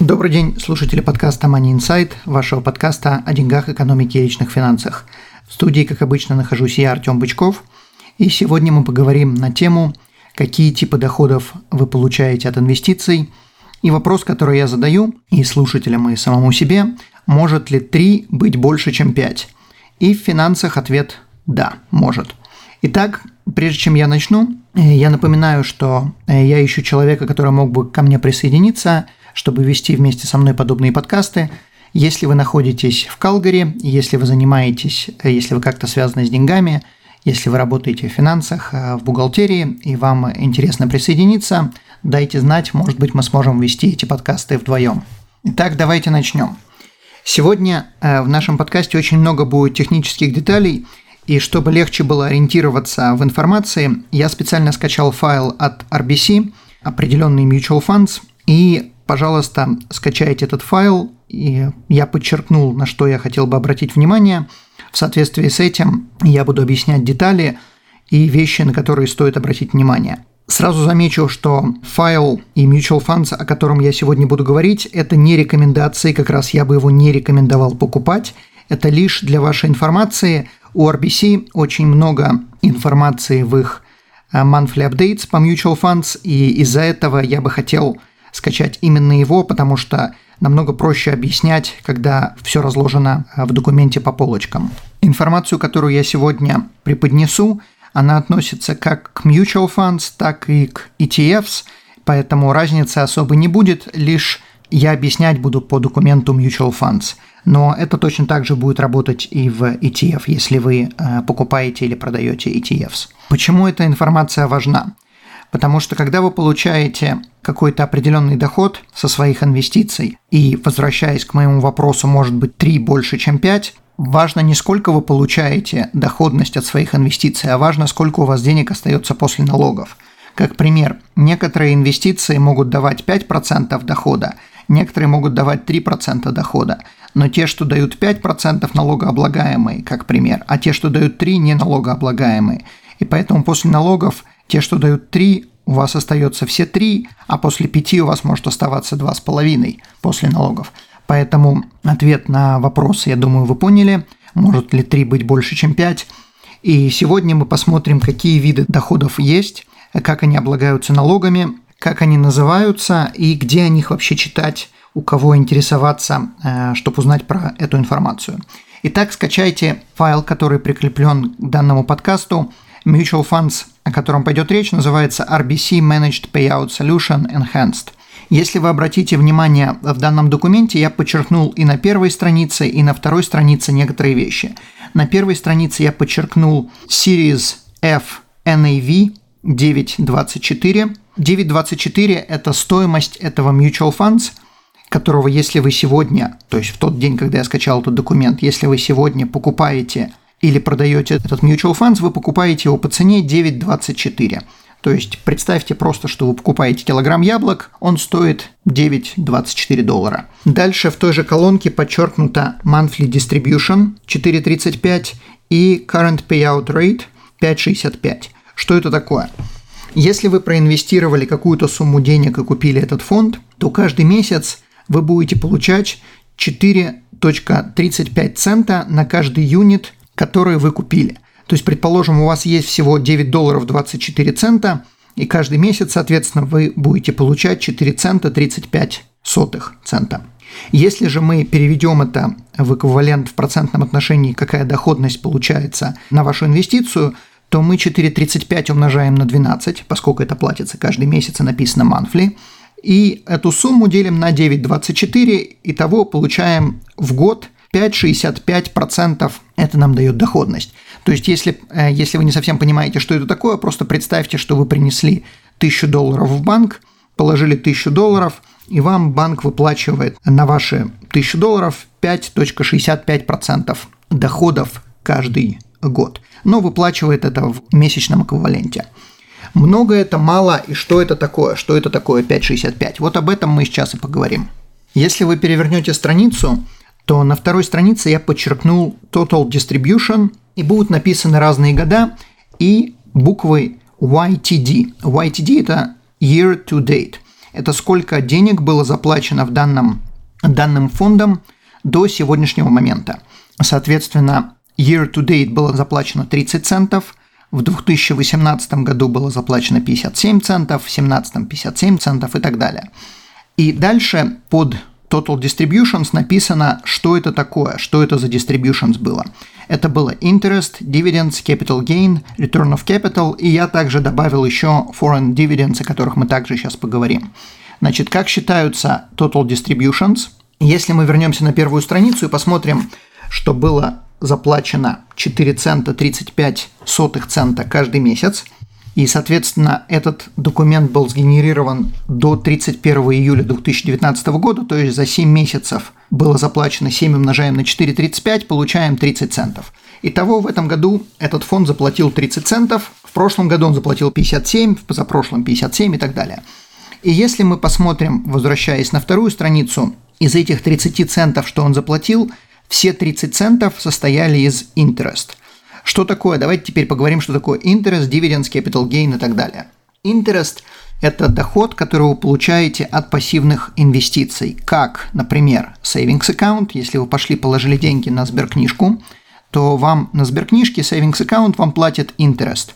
Добрый день, слушатели подкаста Money Insight, вашего подкаста о деньгах, экономике и личных финансах. В студии, как обычно, нахожусь я, Артем Бычков, и сегодня мы поговорим на тему, какие типы доходов вы получаете от инвестиций, и вопрос, который я задаю и слушателям, и самому себе, может ли 3 быть больше, чем 5? И в финансах ответ – да, может. Итак, прежде чем я начну, я напоминаю, что я ищу человека, который мог бы ко мне присоединиться – чтобы вести вместе со мной подобные подкасты. Если вы находитесь в Калгари, если вы занимаетесь, э, если вы как-то связаны с деньгами, если вы работаете в финансах, э, в бухгалтерии, и вам интересно присоединиться, дайте знать, может быть, мы сможем вести эти подкасты вдвоем. Итак, давайте начнем. Сегодня э, в нашем подкасте очень много будет технических деталей, и чтобы легче было ориентироваться в информации, я специально скачал файл от RBC, определенный mutual funds, и пожалуйста, скачайте этот файл, и я подчеркнул, на что я хотел бы обратить внимание. В соответствии с этим я буду объяснять детали и вещи, на которые стоит обратить внимание. Сразу замечу, что файл и Mutual Funds, о котором я сегодня буду говорить, это не рекомендации, как раз я бы его не рекомендовал покупать. Это лишь для вашей информации. У RBC очень много информации в их э, monthly updates по Mutual Funds, и из-за этого я бы хотел скачать именно его, потому что намного проще объяснять, когда все разложено э, в документе по полочкам. Информацию, которую я сегодня преподнесу, она относится как к mutual funds, так и к ETFs, поэтому разницы особо не будет, лишь я объяснять буду по документу mutual funds. Но это точно так же будет работать и в ETF, если вы э, покупаете или продаете ETFs. Почему эта информация важна? Потому что когда вы получаете какой-то определенный доход со своих инвестиций, и возвращаясь к моему вопросу, может быть 3 больше, чем 5, важно не сколько вы получаете доходность от своих инвестиций, а важно, сколько у вас денег остается после налогов. Как пример, некоторые инвестиции могут давать 5% дохода, некоторые могут давать 3% дохода, но те, что дают 5% налогооблагаемые, как пример, а те, что дают 3, не налогооблагаемые. И поэтому после налогов те, что дают 3, у вас остается все 3, а после 5 у вас может оставаться 2,5 после налогов. Поэтому ответ на вопрос, я думаю, вы поняли. Может ли 3 быть больше, чем 5? И сегодня мы посмотрим, какие виды доходов есть, как они облагаются налогами, как они называются и где о них вообще читать, у кого интересоваться, э, чтобы узнать про эту информацию. Итак, скачайте файл, который прикреплен к данному подкасту Mutual Funds, о котором пойдет речь, называется RBC Managed Payout Solution Enhanced. Если вы обратите внимание, в данном документе я подчеркнул и на первой странице, и на второй странице некоторые вещи. На первой странице я подчеркнул Series F NAV 924. 924 – это стоимость этого Mutual Funds, которого если вы сегодня, то есть в тот день, когда я скачал этот документ, если вы сегодня покупаете – или продаете этот mutual funds, вы покупаете его по цене 9,24. То есть представьте просто, что вы покупаете килограмм яблок, он стоит 9,24 доллара. Дальше в той же колонке подчеркнуто monthly distribution 4,35 и current payout rate 5,65. что это такое? Если вы проинвестировали какую-то сумму денег и купили этот фонд, то каждый месяц вы будете получать 4.35 цента на каждый юнит которые вы купили. То есть, предположим, у вас есть всего 9 долларов 24 цента, и каждый месяц, соответственно, вы будете получать 4 цента 35 сотых цента. Если же мы переведем это в эквивалент в процентном отношении, какая доходность получается на вашу инвестицию, то мы 4,35 умножаем на 12, поскольку это платится каждый месяц и написано monthly, и эту сумму делим на 9,24, и того получаем в год 5-65% это нам дает доходность. То есть, если, э, если вы не совсем понимаете, что это такое, просто представьте, что вы принесли 1000 долларов в банк, положили 1000 долларов, и вам банк выплачивает на ваши 1000 долларов 5.65% доходов каждый год. Но выплачивает это в месячном эквиваленте. Много это, мало, и что это такое? Что это такое 5.65? Вот об этом мы сейчас и поговорим. Если вы перевернете страницу, то на второй странице я подчеркнул Total Distribution, и будут написаны разные года и буквы YTD. YTD – это Year to Date. Это сколько денег было заплачено в данном, данным фондом до сегодняшнего момента. Соответственно, Year to Date было заплачено 30 центов, в 2018 году было заплачено 57 центов, в 2017 57 центов и так далее. И дальше под Total Distributions написано, что это такое, что это за distributions было. Это было Interest, Dividends, Capital Gain, Return of Capital, и я также добавил еще Foreign Dividends, о которых мы также сейчас поговорим. Значит, как считаются Total Distributions? Если мы вернемся на первую страницу и посмотрим, что было заплачено 4 цента 35 сотых цента каждый месяц, и, соответственно, этот документ был сгенерирован до 31 июля 2019 года, то есть за 7 месяцев было заплачено 7 умножаем на 4,35, получаем 30 центов. Итого в этом году этот фонд заплатил 30 центов, в прошлом году он заплатил 57, в позапрошлом 57 и так далее. И если мы посмотрим, возвращаясь на вторую страницу, из этих 30 центов, что он заплатил, все 30 центов состояли из interest – что такое? Давайте теперь поговорим, что такое interest, dividends, capital gain и так далее. Interest – это доход, который вы получаете от пассивных инвестиций, как, например, savings account, если вы пошли положили деньги на сберкнижку, то вам на сберкнижке savings account вам платит interest.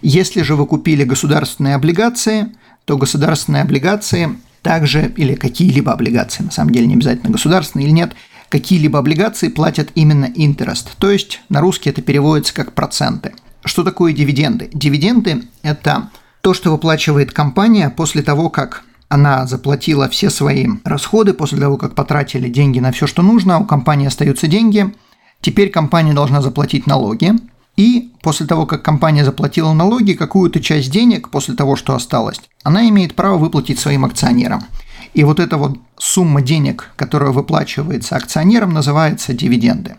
Если же вы купили государственные облигации, то государственные облигации также, или какие-либо облигации, на самом деле не обязательно государственные или нет – какие-либо облигации платят именно interest, то есть на русский это переводится как проценты. Что такое дивиденды? Дивиденды – это то, что выплачивает компания после того, как она заплатила все свои расходы, после того, как потратили деньги на все, что нужно, у компании остаются деньги, теперь компания должна заплатить налоги, и после того, как компания заплатила налоги, какую-то часть денег, после того, что осталось, она имеет право выплатить своим акционерам. И вот эта вот сумма денег, которая выплачивается акционерам, называется дивиденды.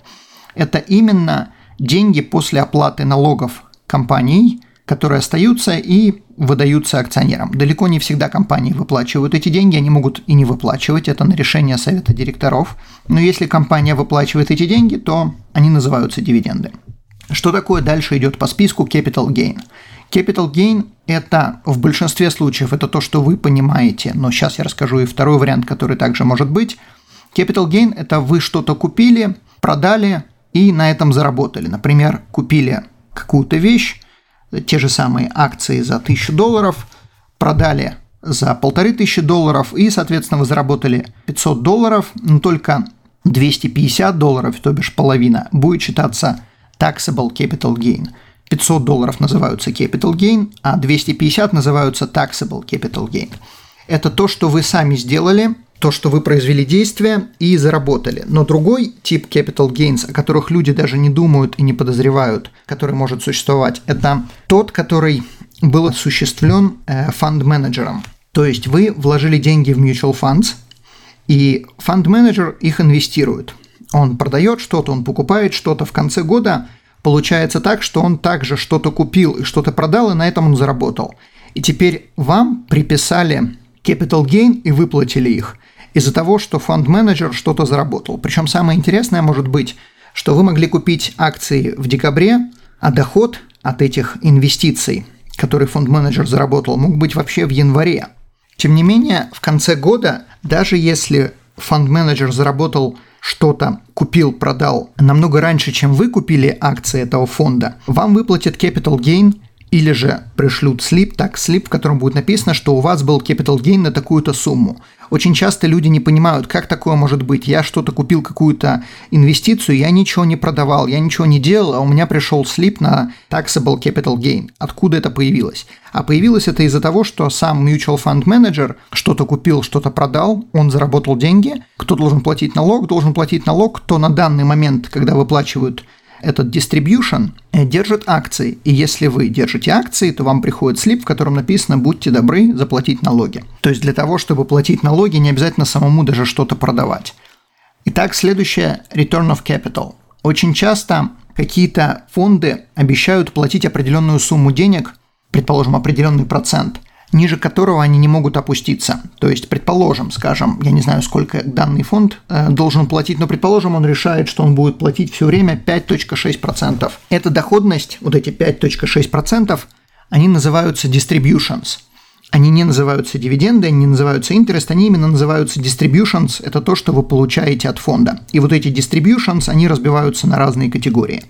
Это именно деньги после оплаты налогов компаний, которые остаются и выдаются акционерам. Далеко не всегда компании выплачивают эти деньги, они могут и не выплачивать, это на решение совета директоров. Но если компания выплачивает эти деньги, то они называются дивиденды. Что такое дальше идет по списку capital gain? Capital gain – это в большинстве случаев это то, что вы понимаете, но сейчас я расскажу и второй вариант, который также может быть. Capital gain – это вы что-то купили, продали и на этом заработали. Например, купили какую-то вещь, те же самые акции за 1000 долларов, продали за полторы тысячи долларов и, соответственно, вы заработали 500 долларов, но только 250 долларов, то бишь половина, будет считаться taxable capital gain – 500 долларов называются capital gain, а 250 называются taxable capital gain. Это то, что вы сами сделали, то, что вы произвели действие и заработали. Но другой тип capital gains, о которых люди даже не думают и не подозревают, который может существовать, это тот, который был осуществлен э, фонд-менеджером. То есть вы вложили деньги в mutual funds, и фонд-менеджер их инвестирует. Он продает что-то, он покупает что-то в конце года – Получается так, что он также что-то купил и что-то продал, и на этом он заработал. И теперь вам приписали capital gain и выплатили их из-за того, что фонд-менеджер что-то заработал. Причем самое интересное может быть, что вы могли купить акции в декабре, а доход от этих инвестиций, которые фонд-менеджер заработал, мог быть вообще в январе. Тем не менее, в конце года, даже если фонд-менеджер заработал что-то купил, продал намного раньше, чем вы купили акции этого фонда, вам выплатят capital gain или же пришлют слип, так, слип, в котором будет написано, что у вас был capital gain на такую-то сумму. Очень часто люди не понимают, как такое может быть. Я что-то купил, какую-то инвестицию, я ничего не продавал, я ничего не делал, а у меня пришел слип на taxable capital gain. Откуда это появилось? А появилось это из-за того, что сам mutual fund manager что-то купил, что-то продал, он заработал деньги. Кто должен платить налог? Должен платить налог, кто на данный момент, когда выплачивают этот distribution э, держит акции. И если вы держите акции, то вам приходит слип, в котором написано «Будьте добры заплатить налоги». То есть для того, чтобы платить налоги, не обязательно самому даже что-то продавать. Итак, следующее – return of capital. Очень часто какие-то фонды обещают платить определенную сумму денег, предположим, определенный процент, ниже которого они не могут опуститься. То есть, предположим, скажем, я не знаю, сколько данный фонд э, должен платить, но предположим, он решает, что он будет платить все время 5.6%. Эта доходность, вот эти 5.6%, они называются distributions. Они не называются дивиденды, они не называются interest, они именно называются distributions. Это то, что вы получаете от фонда. И вот эти distributions, они разбиваются на разные категории.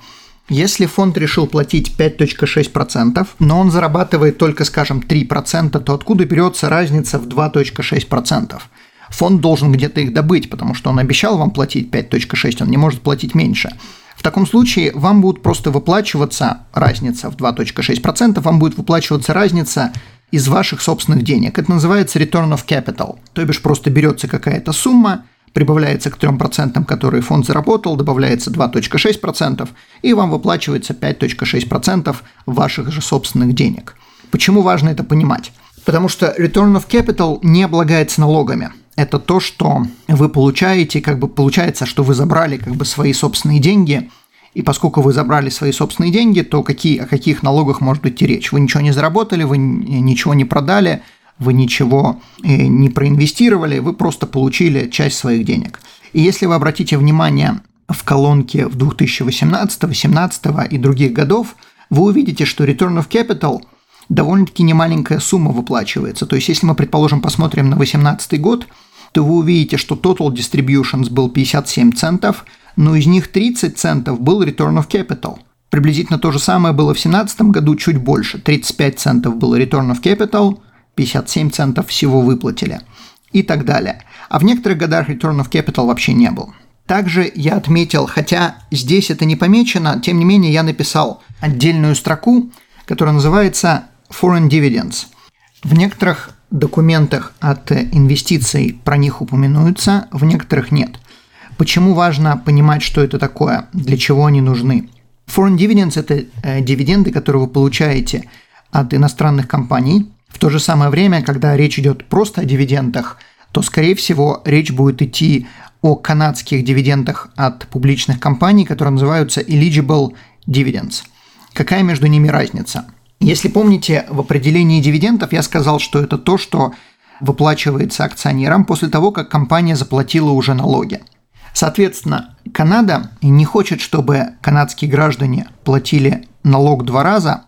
Если фонд решил платить 5.6%, но он зарабатывает только, скажем, 3%, то откуда берется разница в 2.6%? Фонд должен где-то их добыть, потому что он обещал вам платить 5.6, он не может платить меньше. В таком случае вам будет просто выплачиваться разница в 2.6%, вам будет выплачиваться разница из ваших собственных денег. Это называется return of capital. То бишь просто берется какая-то сумма, прибавляется к 3%, которые фонд заработал, добавляется 2.6%, и вам выплачивается 5.6% ваших же собственных денег. Почему важно это понимать? Потому что return of capital не облагается налогами. Это то, что вы получаете, как бы получается, что вы забрали как бы свои собственные деньги – и поскольку вы забрали свои собственные деньги, то какие, о каких налогах может идти речь? Вы ничего не заработали, вы ничего не продали, вы ничего э, не проинвестировали, вы просто получили часть своих денег. И если вы обратите внимание в колонке в 2018, 2018 и других годов, вы увидите, что Return of Capital довольно-таки немаленькая сумма выплачивается. То есть, если мы, предположим, посмотрим на 2018 год, то вы увидите, что Total Distributions был 57 центов – но из них 30 центов был return of capital. Приблизительно то же самое было в 2017 году, чуть больше. 35 центов было return of capital, 57 центов всего выплатили и так далее. А в некоторых годах return of capital вообще не был. Также я отметил, хотя здесь это не помечено, тем не менее я написал отдельную строку, которая называется Foreign Dividends. В некоторых документах от инвестиций про них упоминаются, в некоторых нет. Почему важно понимать, что это такое, для чего они нужны? Foreign dividends – это э, дивиденды, которые вы получаете от иностранных компаний. В то же самое время, когда речь идет просто о дивидендах, то, скорее всего, речь будет идти о канадских дивидендах от публичных компаний, которые называются eligible dividends. Какая между ними разница? Если помните, в определении дивидендов я сказал, что это то, что выплачивается акционерам после того, как компания заплатила уже налоги – Соответственно, Канада не хочет, чтобы канадские граждане платили налог два раза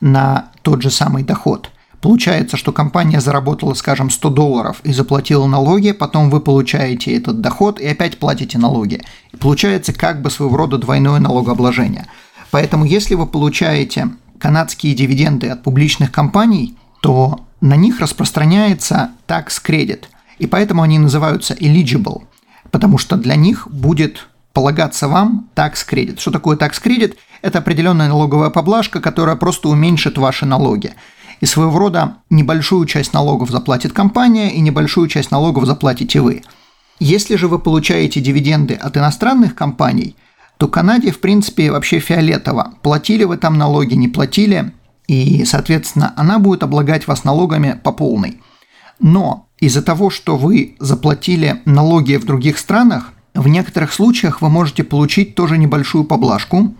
на тот же самый доход. Получается, что компания заработала, скажем, 100 долларов и заплатила налоги, потом вы получаете этот доход и опять платите налоги. И получается как бы своего рода двойное налогообложение. Поэтому если вы получаете канадские дивиденды от публичных компаний, то на них распространяется tax credit, и поэтому они называются eligible потому что для них будет полагаться вам tax credit. Что такое tax credit? Это определенная налоговая поблажка, которая просто уменьшит ваши налоги. И своего рода небольшую часть налогов заплатит компания, и небольшую часть налогов заплатите вы. Если же вы получаете дивиденды от иностранных компаний, то Канаде, в принципе, вообще фиолетово. Платили вы там налоги, не платили, и, соответственно, она будет облагать вас налогами по полной. Но из-за того, что вы заплатили налоги в других странах, в некоторых случаях вы можете получить тоже небольшую поблажку,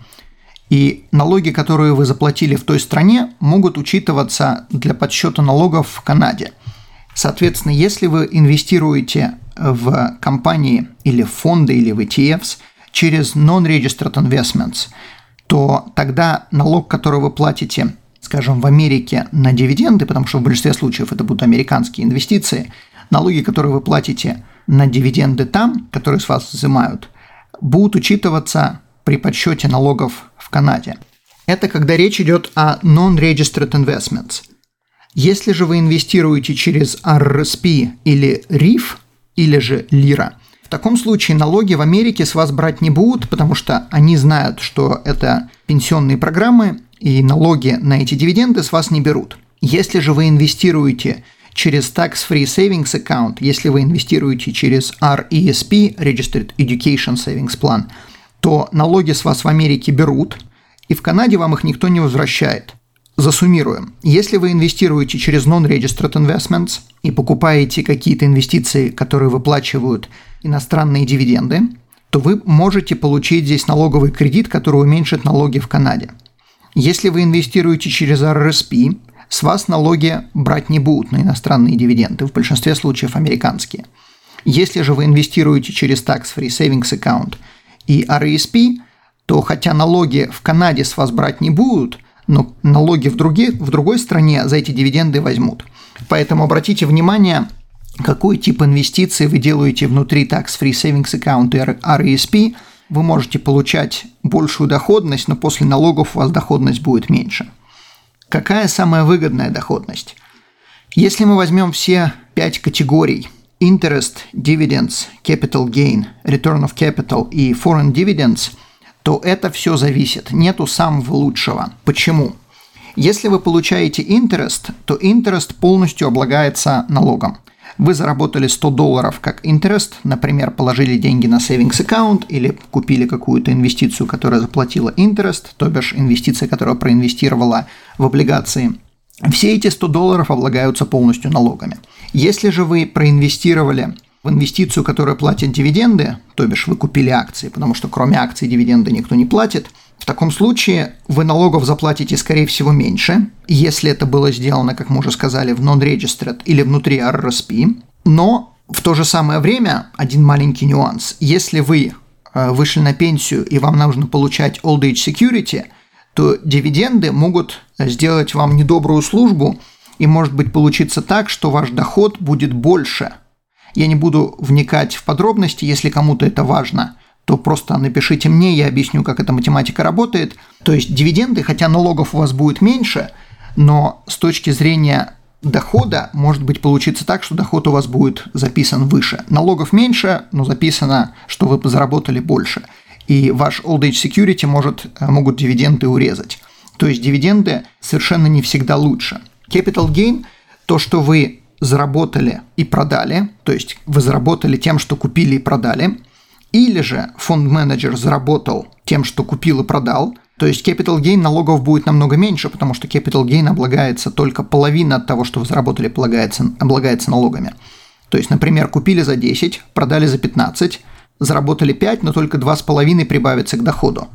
и налоги, которые вы заплатили в той стране, могут учитываться для подсчета налогов в Канаде. Соответственно, если вы инвестируете в компании или в фонды или в ETFs через non-registered investments, то тогда налог, который вы платите скажем, в Америке на дивиденды, потому что в большинстве случаев это будут американские инвестиции, налоги, которые вы платите на дивиденды там, которые с вас взимают, будут учитываться при подсчете налогов Канаде. Это когда речь идет о non-registered investments. Если же вы инвестируете через RRSP или RIF, или же лира, в таком случае налоги в Америке с вас брать не будут, потому что они знают, что это пенсионные программы, и налоги на эти дивиденды с вас не берут. Если же вы инвестируете через Tax-Free Savings Account, если вы инвестируете через RESP, Registered Education Savings Plan, то налоги с вас в Америке берут, и в Канаде вам их никто не возвращает. Засуммируем. Если вы инвестируете через non-registered investments и покупаете какие-то инвестиции, которые выплачивают иностранные дивиденды, то вы можете получить здесь налоговый кредит, который уменьшит налоги в Канаде. Если вы инвестируете через RRSP, с вас налоги брать не будут на иностранные дивиденды, в большинстве случаев американские. Если же вы инвестируете через Tax Free Savings Account и RESP, то хотя налоги в Канаде с вас брать не будут, но налоги в, других, в другой стране за эти дивиденды возьмут. Поэтому обратите внимание, какой тип инвестиций вы делаете внутри Tax Free Savings Account и RESP, вы можете получать большую доходность, но после налогов у вас доходность будет меньше. Какая самая выгодная доходность? Если мы возьмем все пять категорий Interest, Dividends, Capital Gain, Return of Capital и Foreign Dividends, то это все зависит. Нету самого лучшего. Почему? Если вы получаете interest, то interest полностью облагается налогом – вы заработали 100 долларов как interest, например, положили деньги на savings аккаунт или купили какую-то инвестицию, которая заплатила interest, то бишь инвестиция, которая проинвестировала в облигации. Все эти 100 долларов облагаются полностью налогами. Если же вы проинвестировали в инвестицию, которая платит дивиденды, то бишь вы купили акции, потому что кроме акций дивиденды никто не платит – в таком случае вы налогов заплатите, скорее всего, меньше, если это было сделано, как мы уже сказали, в non-registered или внутри RRSP. Но в то же самое время, один маленький нюанс, если вы э, вышли на пенсию и вам нужно получать old age security, то дивиденды могут сделать вам недобрую службу, и может быть получиться так, что ваш доход будет больше. Я не буду вникать в подробности, если кому-то это важно – то просто напишите мне, я объясню, как эта математика работает. То есть дивиденды, хотя налогов у вас будет меньше, но с точки зрения дохода может быть получиться так, что доход у вас будет записан выше. Налогов меньше, но записано, что вы заработали больше. И ваш Old Age Security может, э, могут дивиденды урезать. То есть дивиденды совершенно не всегда лучше. Capital Gain – то, что вы заработали и продали, то есть вы заработали тем, что купили и продали – или же фонд-менеджер заработал тем, что купил и продал, то есть capital gain налогов будет намного меньше, потому что capital gain облагается только половина от того, что вы заработали, облагается, облагается налогами. То есть, например, купили за 10, продали за 15, заработали 5, но только 2,5 прибавится к доходу.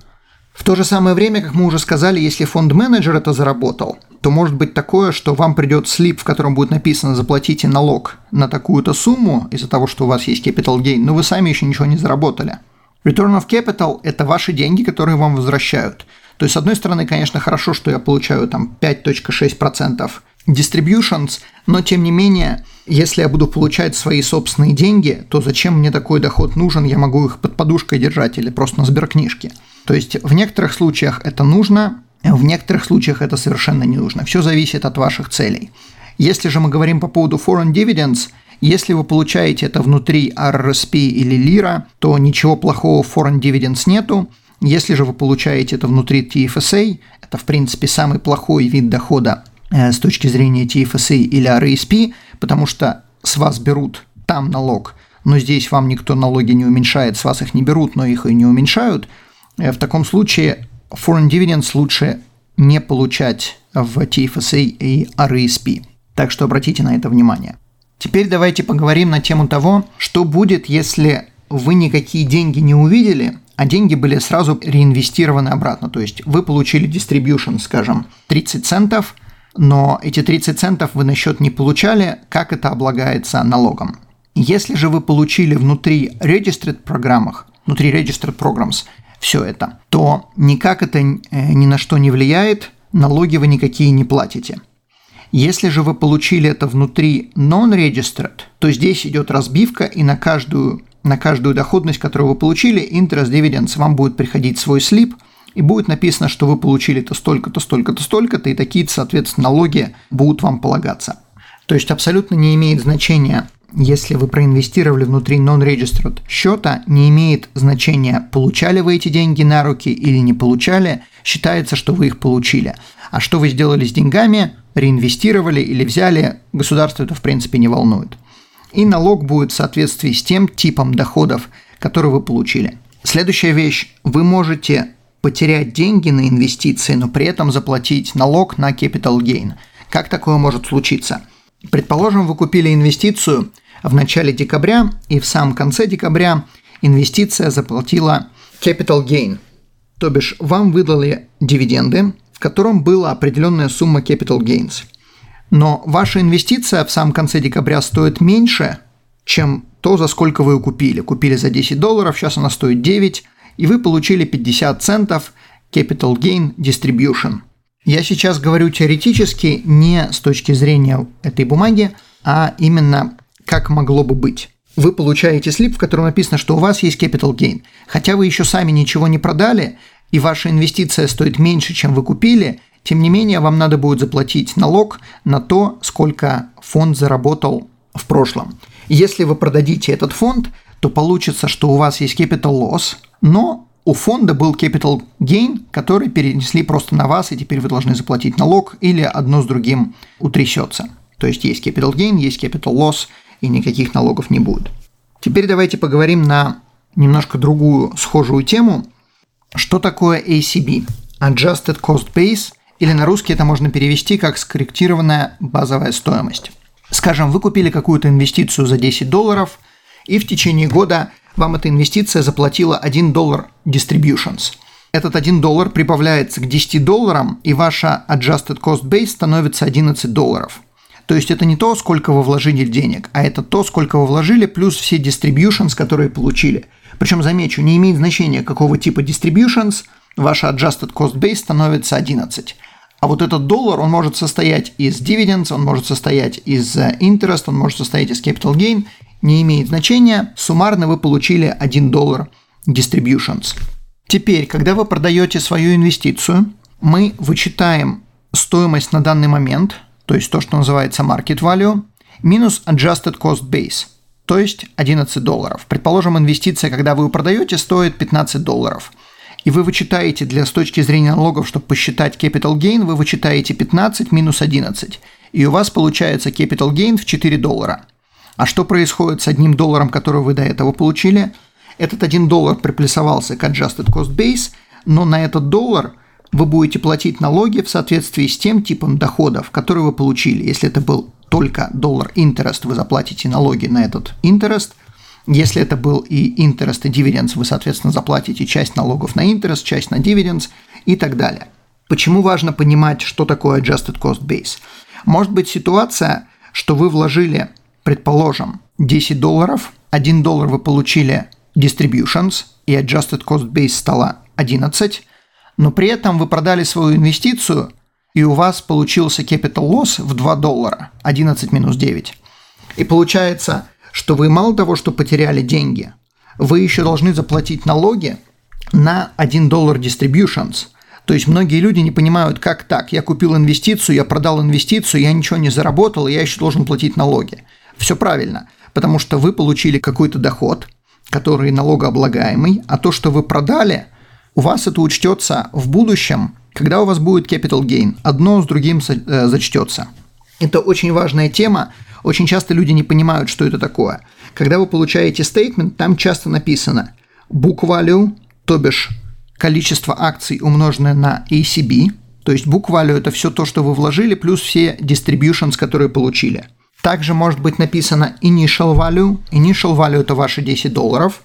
В то же самое время, как мы уже сказали, если фонд-менеджер это заработал, то может быть такое, что вам придет слип, в котором будет написано «заплатите налог на такую-то сумму из-за того, что у вас есть capital gain, но вы сами еще ничего не заработали». Return of capital – это ваши деньги, которые вам возвращают. То есть, с одной стороны, конечно, хорошо, что я получаю там 5.6% distributions, но тем не менее, если я буду получать свои собственные деньги, то зачем мне такой доход нужен, я могу их под подушкой держать или просто на сберкнижке. То есть в некоторых случаях это нужно, в некоторых случаях это совершенно не нужно. Все зависит от ваших целей. Если же мы говорим по поводу foreign dividends, если вы получаете это внутри RRSP или лира, то ничего плохого в foreign dividends нету. Если же вы получаете это внутри TFSA, это в принципе самый плохой вид дохода э, с точки зрения TFSA или RRSP, потому что с вас берут там налог, но здесь вам никто налоги не уменьшает, с вас их не берут, но их и не уменьшают. Э, в таком случае foreign dividends лучше не получать в TFSA и RESP. Так что обратите на это внимание. Теперь давайте поговорим на тему того, что будет, если вы никакие деньги не увидели, а деньги были сразу реинвестированы обратно. То есть вы получили distribution, скажем, 30 центов, но эти 30 центов вы на счет не получали, как это облагается налогом. Если же вы получили внутри registered программах, внутри registered programs все это, то никак это э, ни на что не влияет, налоги вы никакие не платите. Если же вы получили это внутри non-registered, то здесь идет разбивка, и на каждую, на каждую доходность, которую вы получили, interest dividends, вам будет приходить свой слип, и будет написано, что вы получили то столько-то, столько-то, столько-то, и такие, соответственно, налоги будут вам полагаться. То есть абсолютно не имеет значения, если вы проинвестировали внутри non-registered счета, не имеет значения, получали вы эти деньги на руки или не получали, считается, что вы их получили. А что вы сделали с деньгами, реинвестировали или взяли, государство это в принципе не волнует. И налог будет в соответствии с тем типом доходов, который вы получили. Следующая вещь. Вы можете потерять деньги на инвестиции, но при этом заплатить налог на capital gain. Как такое может случиться? Предположим, вы купили инвестицию в начале декабря, и в самом конце декабря инвестиция заплатила capital gain. То бишь, вам выдали дивиденды, в котором была определенная сумма capital gains. Но ваша инвестиция в самом конце декабря стоит меньше, чем то, за сколько вы ее купили. Купили за 10 долларов, сейчас она стоит 9, и вы получили 50 центов capital gain distribution. Я сейчас говорю теоретически не с точки зрения этой бумаги, а именно как могло бы быть. Вы получаете слип, в котором написано, что у вас есть capital gain. Хотя вы еще сами ничего не продали, и ваша инвестиция стоит меньше, чем вы купили, тем не менее вам надо будет заплатить налог на то, сколько фонд заработал в прошлом. Если вы продадите этот фонд, то получится, что у вас есть capital loss, но у фонда был capital gain, который перенесли просто на вас, и теперь вы должны заплатить налог, или одно с другим утрясется. То есть есть capital gain, есть capital loss, и никаких налогов не будет. Теперь давайте поговорим на немножко другую схожую тему. Что такое ACB? Adjusted Cost Base, или на русский это можно перевести как скорректированная базовая стоимость. Скажем, вы купили какую-то инвестицию за 10 долларов, и в течение года вам эта инвестиция заплатила 1 доллар distributions. Этот 1 доллар прибавляется к 10 долларам, и ваша adjusted cost base становится 11 долларов. То есть это не то, сколько вы вложили денег, а это то, сколько вы вложили, плюс все distributions, которые получили. Причем, замечу, не имеет значения, какого типа distributions, ваша adjusted cost base становится 11. А вот этот доллар, он может состоять из dividends, он может состоять из э, interest, он может состоять из capital gain, не имеет значения, суммарно вы получили 1 доллар distributions. Теперь, когда вы продаете свою инвестицию, мы вычитаем стоимость на данный момент, то есть то, что называется market value, минус adjusted cost base, то есть 11 долларов. Предположим, инвестиция, когда вы ее продаете, стоит 15 долларов – и вы вычитаете для с точки зрения налогов, чтобы посчитать capital gain, вы вычитаете 15 минус 11. И у вас получается capital gain в 4 доллара. А что происходит с одним долларом, который вы до этого получили? Этот 1 доллар приплюсовался к adjusted cost base, но на этот доллар вы будете платить налоги в соответствии с тем типом доходов, которые вы получили. Если это был только доллар interest, вы заплатите налоги на этот interest – если это был и interest, и dividends, вы, соответственно, заплатите часть налогов на interest, часть на dividends и так далее. Почему важно понимать, что такое adjusted cost base? Может быть ситуация, что вы вложили, предположим, 10 долларов, 1 доллар вы получили distributions, и adjusted cost base стало 11, но при этом вы продали свою инвестицию, и у вас получился capital loss в 2 доллара, 11 минус 9. И получается, что вы мало того, что потеряли деньги, вы еще должны заплатить налоги на 1 доллар distributions. То есть многие люди не понимают, как так, я купил инвестицию, я продал инвестицию, я ничего не заработал, и я еще должен платить налоги. Все правильно, потому что вы получили какой-то доход, который налогооблагаемый, а то, что вы продали, у вас это учтется в будущем, когда у вас будет capital gain. Одно с другим э, зачтется. Это очень важная тема, очень часто люди не понимают, что это такое. Когда вы получаете стейтмент, там часто написано book value, то бишь количество акций умноженное на ACB, то есть book value – это все то, что вы вложили, плюс все distributions, которые получили. Также может быть написано initial value. Initial value – это ваши 10 долларов.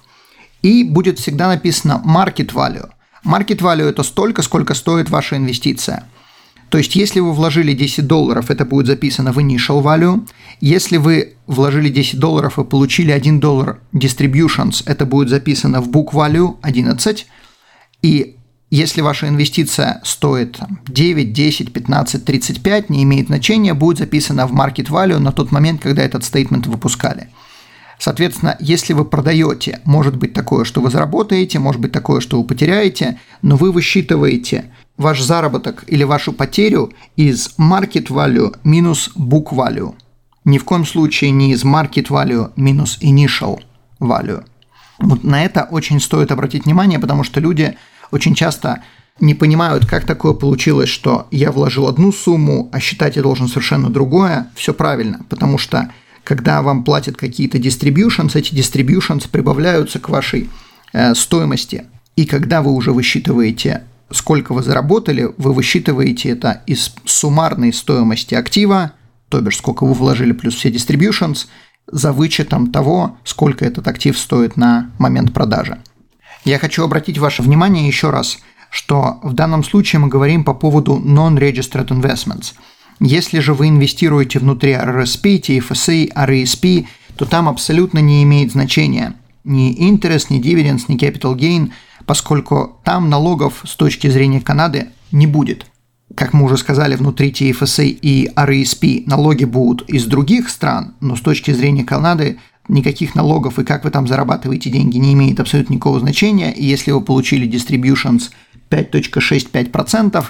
И будет всегда написано market value. Market value – это столько, сколько стоит ваша инвестиция. То есть, если вы вложили 10 долларов, это будет записано в initial value. Если вы вложили 10 долларов и получили 1 доллар distributions, это будет записано в book value 11. И если ваша инвестиция стоит 9, 10, 15, 35, не имеет значения, будет записано в market value на тот момент, когда этот стейтмент выпускали. Соответственно, если вы продаете, может быть такое, что вы заработаете, может быть такое, что вы потеряете, но вы высчитываете ваш заработок или вашу потерю из market value минус book value. Ни в коем случае не из market value минус initial value. Вот на это очень стоит обратить внимание, потому что люди очень часто не понимают, как такое получилось, что я вложил одну сумму, а считать я должен совершенно другое. Все правильно, потому что когда вам платят какие-то distributions, эти distributions прибавляются к вашей э, стоимости. И когда вы уже высчитываете, сколько вы заработали, вы высчитываете это из суммарной стоимости актива, то бишь сколько вы вложили плюс все distributions, за вычетом того, сколько этот актив стоит на момент продажи. Я хочу обратить ваше внимание еще раз, что в данном случае мы говорим по поводу non-registered investments. Если же вы инвестируете внутри RRSP, TFSA, RESP, то там абсолютно не имеет значения ни интерес, ни dividends, ни capital gain, поскольку там налогов с точки зрения Канады не будет. Как мы уже сказали, внутри TFSA и RESP налоги будут из других стран, но с точки зрения Канады никаких налогов и как вы там зарабатываете деньги не имеет абсолютно никакого значения. И если вы получили distributions 5.65%,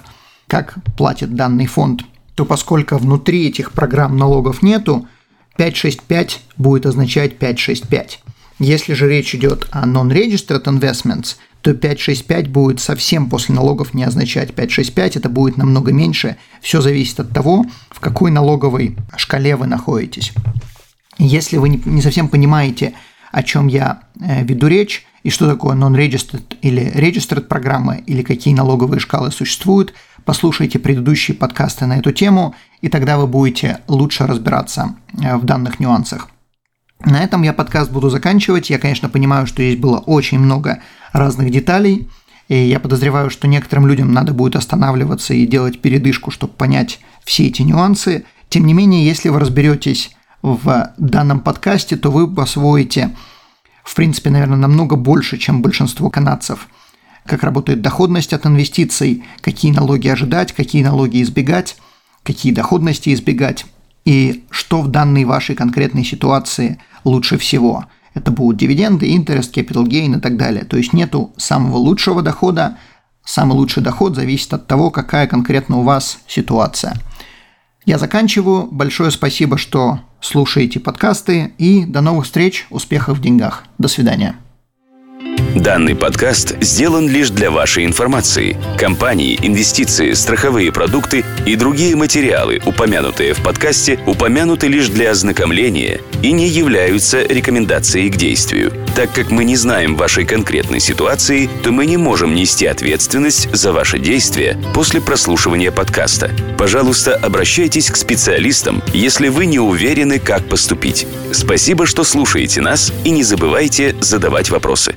как платит данный фонд, то поскольку внутри этих программ налогов нету, 565 будет означать 565. Если же речь идет о non-registered investments, то 565 будет совсем после налогов не означать 565, это будет намного меньше. Все зависит от того, в какой налоговой шкале вы находитесь. Если вы не совсем понимаете, о чем я э, веду речь, и что такое non-registered или registered программы, или какие налоговые шкалы существуют, послушайте предыдущие подкасты на эту тему, и тогда вы будете лучше разбираться э, в данных нюансах. На этом я подкаст буду заканчивать. Я, конечно, понимаю, что здесь было очень много разных деталей, и я подозреваю, что некоторым людям надо будет останавливаться и делать передышку, чтобы понять все эти нюансы. Тем не менее, если вы разберетесь в данном подкасте, то вы освоите, в принципе, наверное, намного больше, чем большинство канадцев. Как работает доходность от инвестиций, какие налоги ожидать, какие налоги избегать, какие доходности избегать, и что в данной вашей конкретной ситуации лучше всего. Это будут дивиденды, интерес, capital gain и так далее. То есть нету самого лучшего дохода, самый лучший доход зависит от того, какая конкретно у вас ситуация. Я заканчиваю. Большое спасибо, что слушаете подкасты и до новых встреч, успехов в деньгах. До свидания. Данный подкаст сделан лишь для вашей информации. Компании, инвестиции, страховые продукты и другие материалы, упомянутые в подкасте, упомянуты лишь для ознакомления и не являются рекомендацией к действию. Так как мы не знаем вашей конкретной ситуации, то мы не можем нести ответственность за ваши действия после прослушивания подкаста. Пожалуйста, обращайтесь к специалистам, если вы не уверены, как поступить. Спасибо, что слушаете нас и не забывайте задавать вопросы.